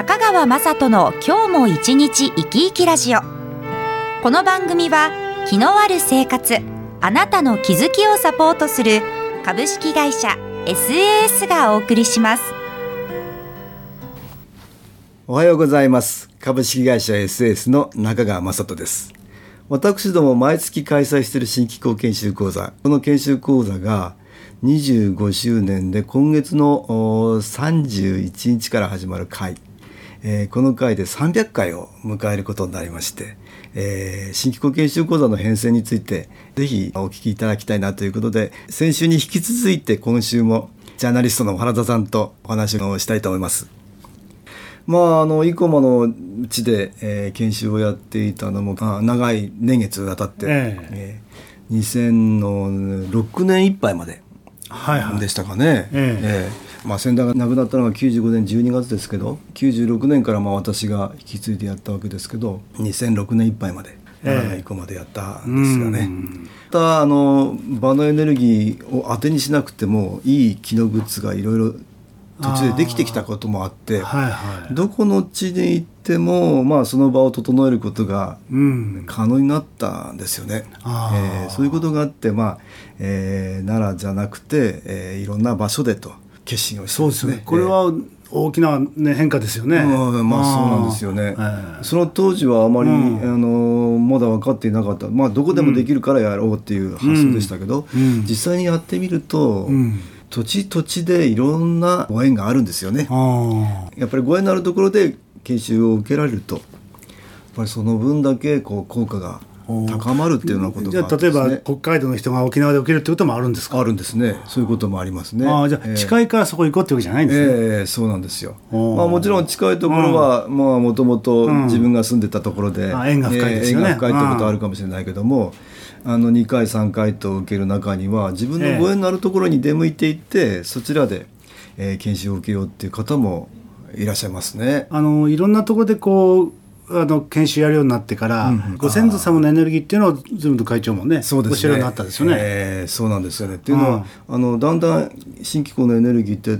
中川雅人の今日も一日生き生きラジオ。この番組は気のある生活あなたの気づきをサポートする株式会社 SAS がお送りします。おはようございます。株式会社 SAS の中川雅人です。私ども毎月開催している新機構研修講座この研修講座が25周年で今月の31日から始まる会、えー、この会で300回を迎えることになりまして、えー、新機構研修講座の編成についてぜひお聞きいただきたいなということで先週に引き続いて今週もジャーナリストの原田さんとお話をしたいと思います。まあ、あの生駒のうちで、えー、研修をやっていたのもあ長い年月がたって、えー、えー、2006年いっぱいまででしたかね。はいはい、えー、えー、まあ、先代が亡くなったのが95年12月ですけど96年からまあ私が引き継いでやったわけですけど2006年いっぱいまで。えー、生駒でやったんですがね。またあの場のエネルギーを当てにしなくてもいい機能グッズがいろいろ途中でできてきたこともあって、はいはい、どこの地に行っても、まあ、その場を整えることが可能になったんですよね。うん、えー、そういうことがあって、まあえー、奈良じゃなくて、えー、いろんな場所でと決心をして、ね、そうですね。これは、大きな、ね、変化ですよね。うん、まあそうなんですよね。その当時はあまり、うん、あのまだ分かっていなかった。まあどこでもできるからやろうっていう発想でしたけど、うん、実際にやってみると、土地土地でいろんなご縁があるんですよね。やっぱりご縁のあるところで研修を受けられると。やっぱりその分だけこう効果が高まるっていうようなことが、ね、じゃあ例えば北海道の人が沖縄で受けるってこともあるんですか？あるんですね。そういうこともありますね。あじゃあ、近いからそこ行こうってわけじゃないんですね。ええー、そうなんですよ。まあもちろん近いところは、もともと自分が住んでたところで、うん、縁が深いですよね、縁が深いってことはあるかもしれないけども、あの2回3回と受ける中には自分のご縁のあるところに出向いていって、そちらで、えー、研修を受けようっていう方もいらっしゃいますね。あのいろんなところでこうあの研修やるようになってから、うん、ご先祖様のエネルギーっていうのをずんと会長もねそうですね。教えるようになったんですよね。えー、そうなんですよね。っていうのは、あのだんだん新機構のエネルギーって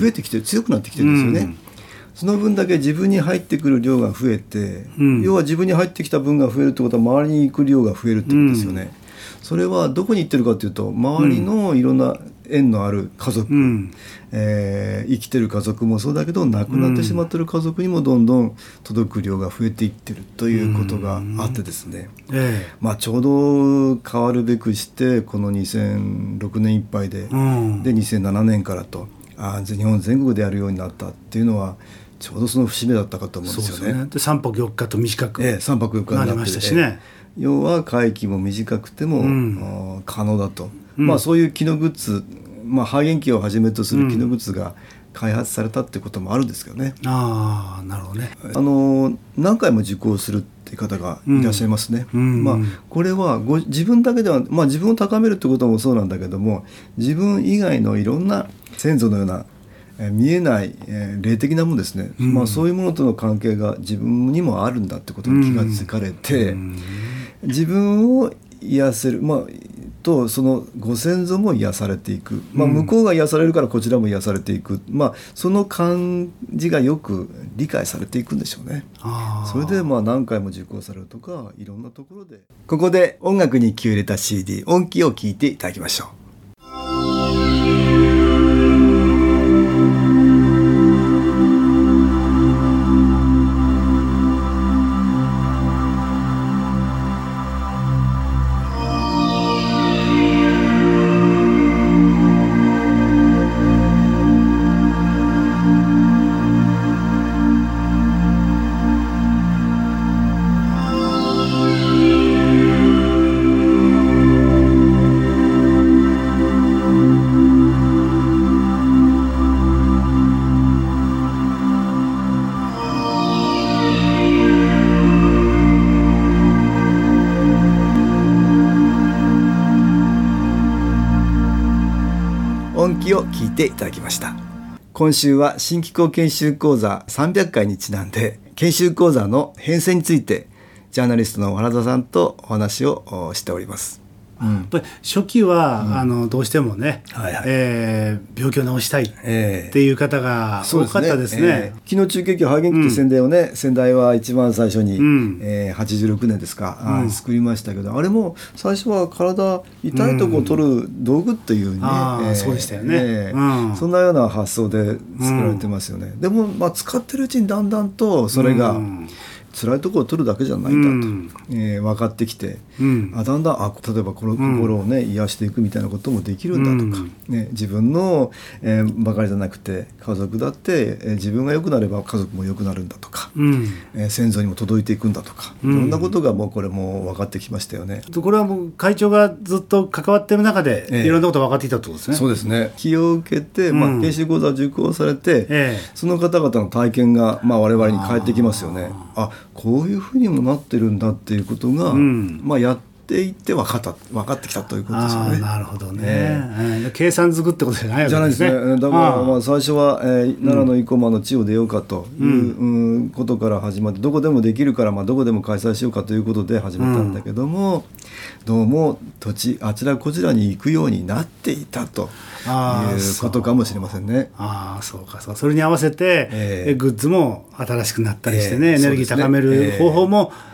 増えてきて、強くなってきてるんですよね。うん。その分だけ自分に入ってくる量が増えて、うん、要は自分に入ってきた分が増えるってことは周りに行く量が増えるってことですよね。うん、それはどこに行ってるかというと周りのいろんな縁のある家族、うん、えー、生きてる家族もそうだけど亡くなってしまってる家族にもどんどん届く量が増えていってるということがあってですね、ええ、まあ、ちょうど変わるべくしてこの2006年いっぱいで、で2007年からとあ日本全国でやるようになったっていうのはちょうどその節目だったかと思うんですよね。で、ね、3泊4日と短くええ、3泊4日になりましたしね。要は会期も短くても、うん、可能だと、うん、まあそういう機能グッズ、まあ、ハーゲン機をはじめとする機能グッズが開発されたってこともあるんですけどね。うん、ああなるほどね。あの何回も受講するっていう方がいらっしゃいますね。まあこれはご自分だけでは、まあ、自分を高めるってこともそうなんだけども自分以外のいろんな先祖のような見えない、えー、霊的なものですね、うん、まあ、そういうものとの関係が自分にもあるんだってことに気が付かれて、うん、自分を癒せる、まあ、とそのご先祖も癒されていく、まあ、向こうが癒されるからこちらも癒されていく、まあ、その感じがよく理解されていくんでしょうね。それでまあ何回も受講されるとかいろんなところでここで音楽に気を入れた CD 音機を聴いていただきましょう。ていただきました。今週は新機構研修講座300回にちなんで研修講座の編成についてジャーナリストの原田さんとお話をしております。うん、やっぱり初期は、うん、あのどうしてもね、はいはい、えー、病気を治したいっていう方が多かったですね。えー、昨日中継機肺元気って宣伝をね、うん、先代は一番最初に、うん、えー、86年ですか、うん、作りましたけどあれも最初は体痛いとこを取る道具っていうね、うん、えー、そうでしたよね、えー、そんなような発想で作られてますよね。でも、まあ、使ってるうちにだんだんとそれが、辛いところを取るだけじゃないんだと、うん、えー、分かってきて、うん、あだんだんあ例えばこの心をね、癒していくみたいなこともできるんだとか、ね、自分の、えー、ばかりじゃなくて家族だって、えー、自分が良くなれば家族も良くなるんだとか、うん、えー、先祖にも届いていくんだとか、いろんなことがもうこれも分かってきましたよね。これはもう会長がずっと関わってる中で、いろんなこと分かっていたってことですね。そうですね。気を受けて、まあ、研修講座を受講されて、えー、その方々の体験が、まあ、我々に返ってきますよね。あこういうふうにもなってるんだっていうことが、うん、まあやっていって分かった分かってきたということですよね。なるほどね、えー、計算づくってことじゃないわけですね。だからまあ最初は、えー、奈良の生駒の地を出ようかという、うん、ことから始まってどこでもできるから、まあ、どこでも開催しようかということで始めたんだけども、うん、どうも土地あちらこちらに行くようになっていたと。いうことかもしれませんね。ああそうかそうそれに合わせて、えー、グッズも新しくなったりしてね、えー、エネルギー高める方法も、えー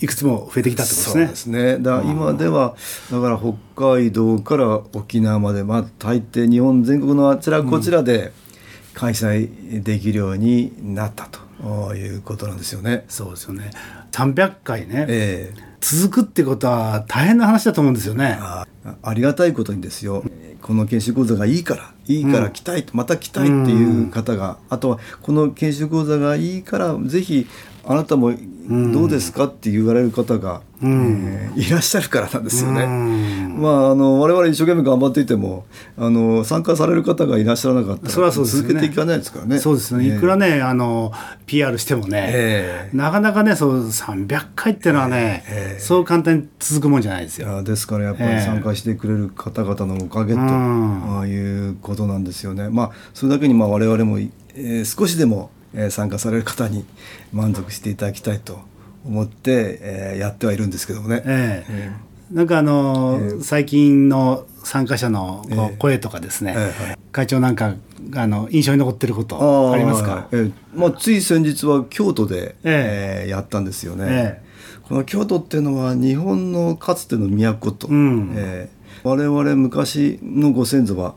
いくつも増えてきたってことですね。そうですね。だ今ではだから北海道から沖縄までまあ大抵日本全国のあちらこちらで開催できるようになったということなんですよね。そうですよね。300回ね、えー、続くってことは大変な話だと思うんですよね。あありがたいことにですよ。この研修講座がいいからいいから来たい、うん、また来たいっていう方が、あとはこの研修講座がいいからぜひあなたもどうですかって言われる方が、うん、えー、いらっしゃるからなんですよね。うん、まああの我々一生懸命頑張っていてもあの参加される方がいらっしゃらなかったらそらそう続けていかないですからね。そうですね。いくらねあの PR してもね、えー、なかなかねそう300回っていうのはね、えー、そう簡単に続くもんじゃないですよ。ですからやっぱり参加してくれる方々のおかげと、ああいうことなんですよね。まあそれだけにまあ我々も、えー、少しでもえ参加される方に満足していただきたいと思って、えやってはいるんですけどもね。ええ。なんかあのーえー、最近の参加者の声とかですね、えー、会長なんかあの印象に残ってることありますか、えー、まあ、つい先日は京都で、えー、やったんですよね、この京都っていうのは日本のかつての都と、うん、えー、我々昔のご先祖は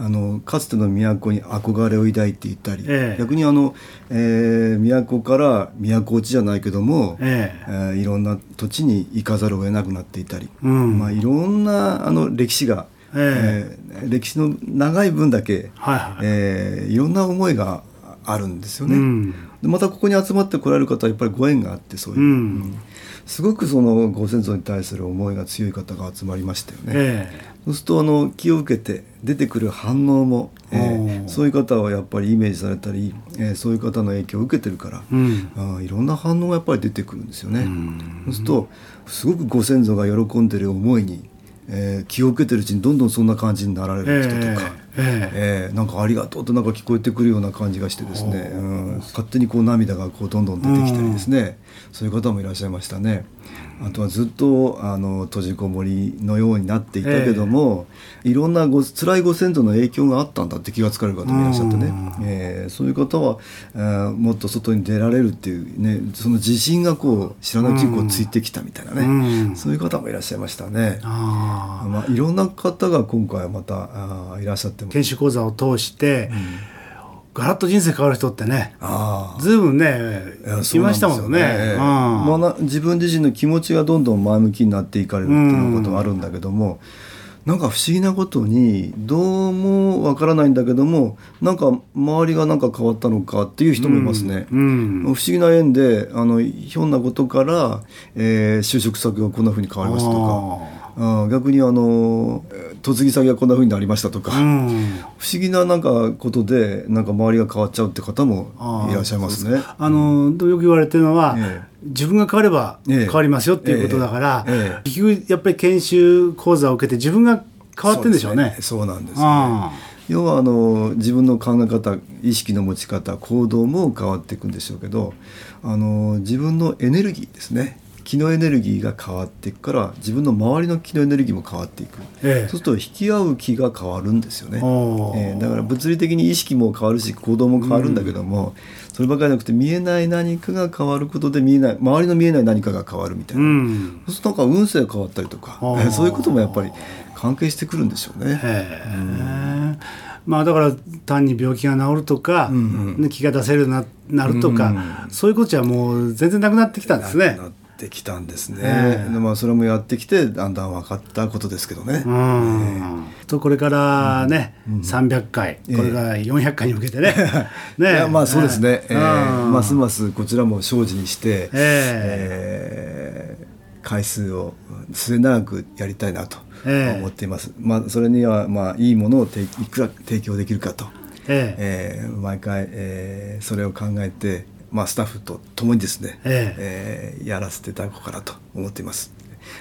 あのかつての都に憧れを抱いていたり、ええ、逆にあの、えー、都から都落ちじゃないけども、ええ。えー、いろんな土地に行かざるを得なくなっていたり、うん、まあ、いろんなあの歴史が、ええ。ー、歴史の長い分だけ、はいはい。えー、いろんな思いがあるんですよね。うん、またここに集まってこられる方はやっぱりご縁があってそういう。うんすごくそのご先祖に対する思いが強い方が集まりましたよね。えー、そうするとあの気を受けて出てくる反応も、えー、そういう方はやっぱりイメージされたり、えー、そういう方の影響を受けてるから、うん、あいろんな反応がやっぱり出てくるんですよね。そうするとすごくご先祖が喜んでる思いにえー、気を受けてるうちにどんどんそんな感じになられる人とか、えー、えー、なんかありがとうとなんか聞こえてくるような感じがしてですね、うん、勝手にこう涙がこうどんどん出てきたりですね、そういう方もいらっしゃいましたね。あとはずっとあの閉じこもりのようになっていたけども、えー、いろんなご辛いご先祖の影響があったんだって気が付かれる方もいらっしゃってね、えー、そういう方は、えー、もっと外に出られるっていうねその自信がこう知らないうちにこうついてきたみたいなね、そういう方もいらっしゃいましたね。あまあ、いろんな方が今回またあいらっしゃって研修講座を通して、うんガラッと人生変わる人ってねずいぶんね。いましたもんね、ねまあ、自分自身の気持ちがどんどん前向きになっていかれるっていうことがあるんだけども、うん、なんか不思議なことにどうもわからないんだけどもなんか周りがなんか変わったのかっていう人もいますね、うん。うん、不思議な縁であのひょんなことから、えー、就職先がこんなふうに変わりましたとか。あ逆にあの嫁ぎ先がこんなふうになりましたとか、うん、不思議ななんかことでなんか周りが変わっちゃうって方もいらっしゃいますね。あのよく言われてるのは、ええ、自分が変われば変わりますよっていうことだから、え、結局やっぱり研修講座を受けて自分が変わってんでしょうね。そうなんです、ね、要はあの自分の考え方意識の持ち方行動も変わっていくんでしょうけどあの自分のエネルギーですね気のエネルギーが変わっていくから自分の周りの気のエネルギーも変わっていく、ええ、そうすると引き合う気が変わるんですよね、えー、だから物理的に意識も変わるし行動も変わるんだけども、うん、そればかりじゃなくて見えない何かが変わることで見えない周りの見えない何かが変わるみたいな、うん、そうするとなんか運勢が変わったりとか、えー、そういうこともやっぱり関係してくるんでしょうね。うん。まあ、だから単に病気が治るとか、うんうん、気が出せるようになるとか、うんうん、そういうことじゃもう全然なくなってきたんですね。ってきたんですね、えー、まあそれもやってきてだんだん分かったことですけどね。うん、えー、とこれからね、うん、300回。これが400回に向けてね。ね。まあそうですね、えー、ますますこちらも精進して、えー、えー、回数を末永くやりたいなと思っています。まあそれにはまあいいものをていくら提供できるかと。えー、えー、毎回、えー、それを考えてまあ、スタッフと共にですね、ええー、やらせていただこうかなと思っています。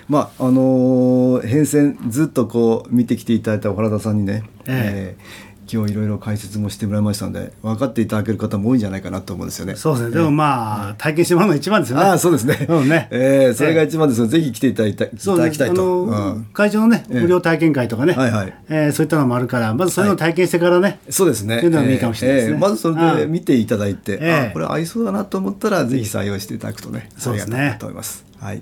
まああのー、変遷ずっとこう見てきていただいた小原田さんにね、ええー今日いろいろ解説もしてもらいましたので分かっていただける方も多いんじゃないかなと思うんですよね。そうですね。でもまあ、体験してもらうのが一番ですよね。ああそうですね。うんね。えー、それが一番ですよ。ぜひ来ていただきたいいただきたいと。うん、会場のね無料体験会とかね、はいはい。えー、そういったのもあるからまずそういうのを体験してからね、そうですね。というのがいいかもしれないですね。まずそれで見ていただいて、あこれ合いそうだなと思ったらぜひ採用していただくとね、そうですね。と思います。はい。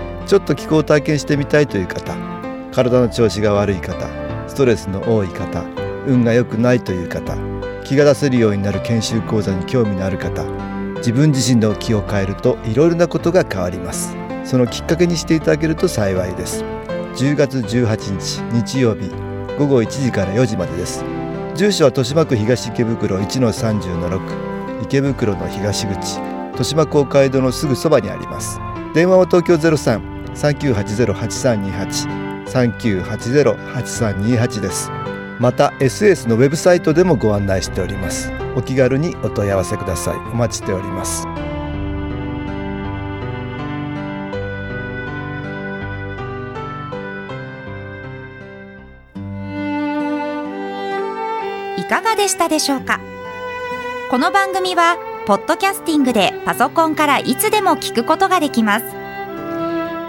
ちょっと気候を体験してみたいという方体の調子が悪い方ストレスの多い方運が良くないという方気が出せるようになる研修講座に興味のある方自分自身の気を変えるといろいろなことが変わります。そのきっかけにしていただけると幸いです。10月18日日曜日午後1時から4時までです。住所は豊島区東池袋1-30-6池袋の東口豊島公会堂のすぐそばにあります。電話は東京03 3980-8328 3980-8328です。また SS のウェブサイトでもご案内しております。お気軽にお問い合わせください。お待ちしております。いかがでしたでしょうか？この番組はポッドキャスティングでパソコンからいつでも聞くことができます。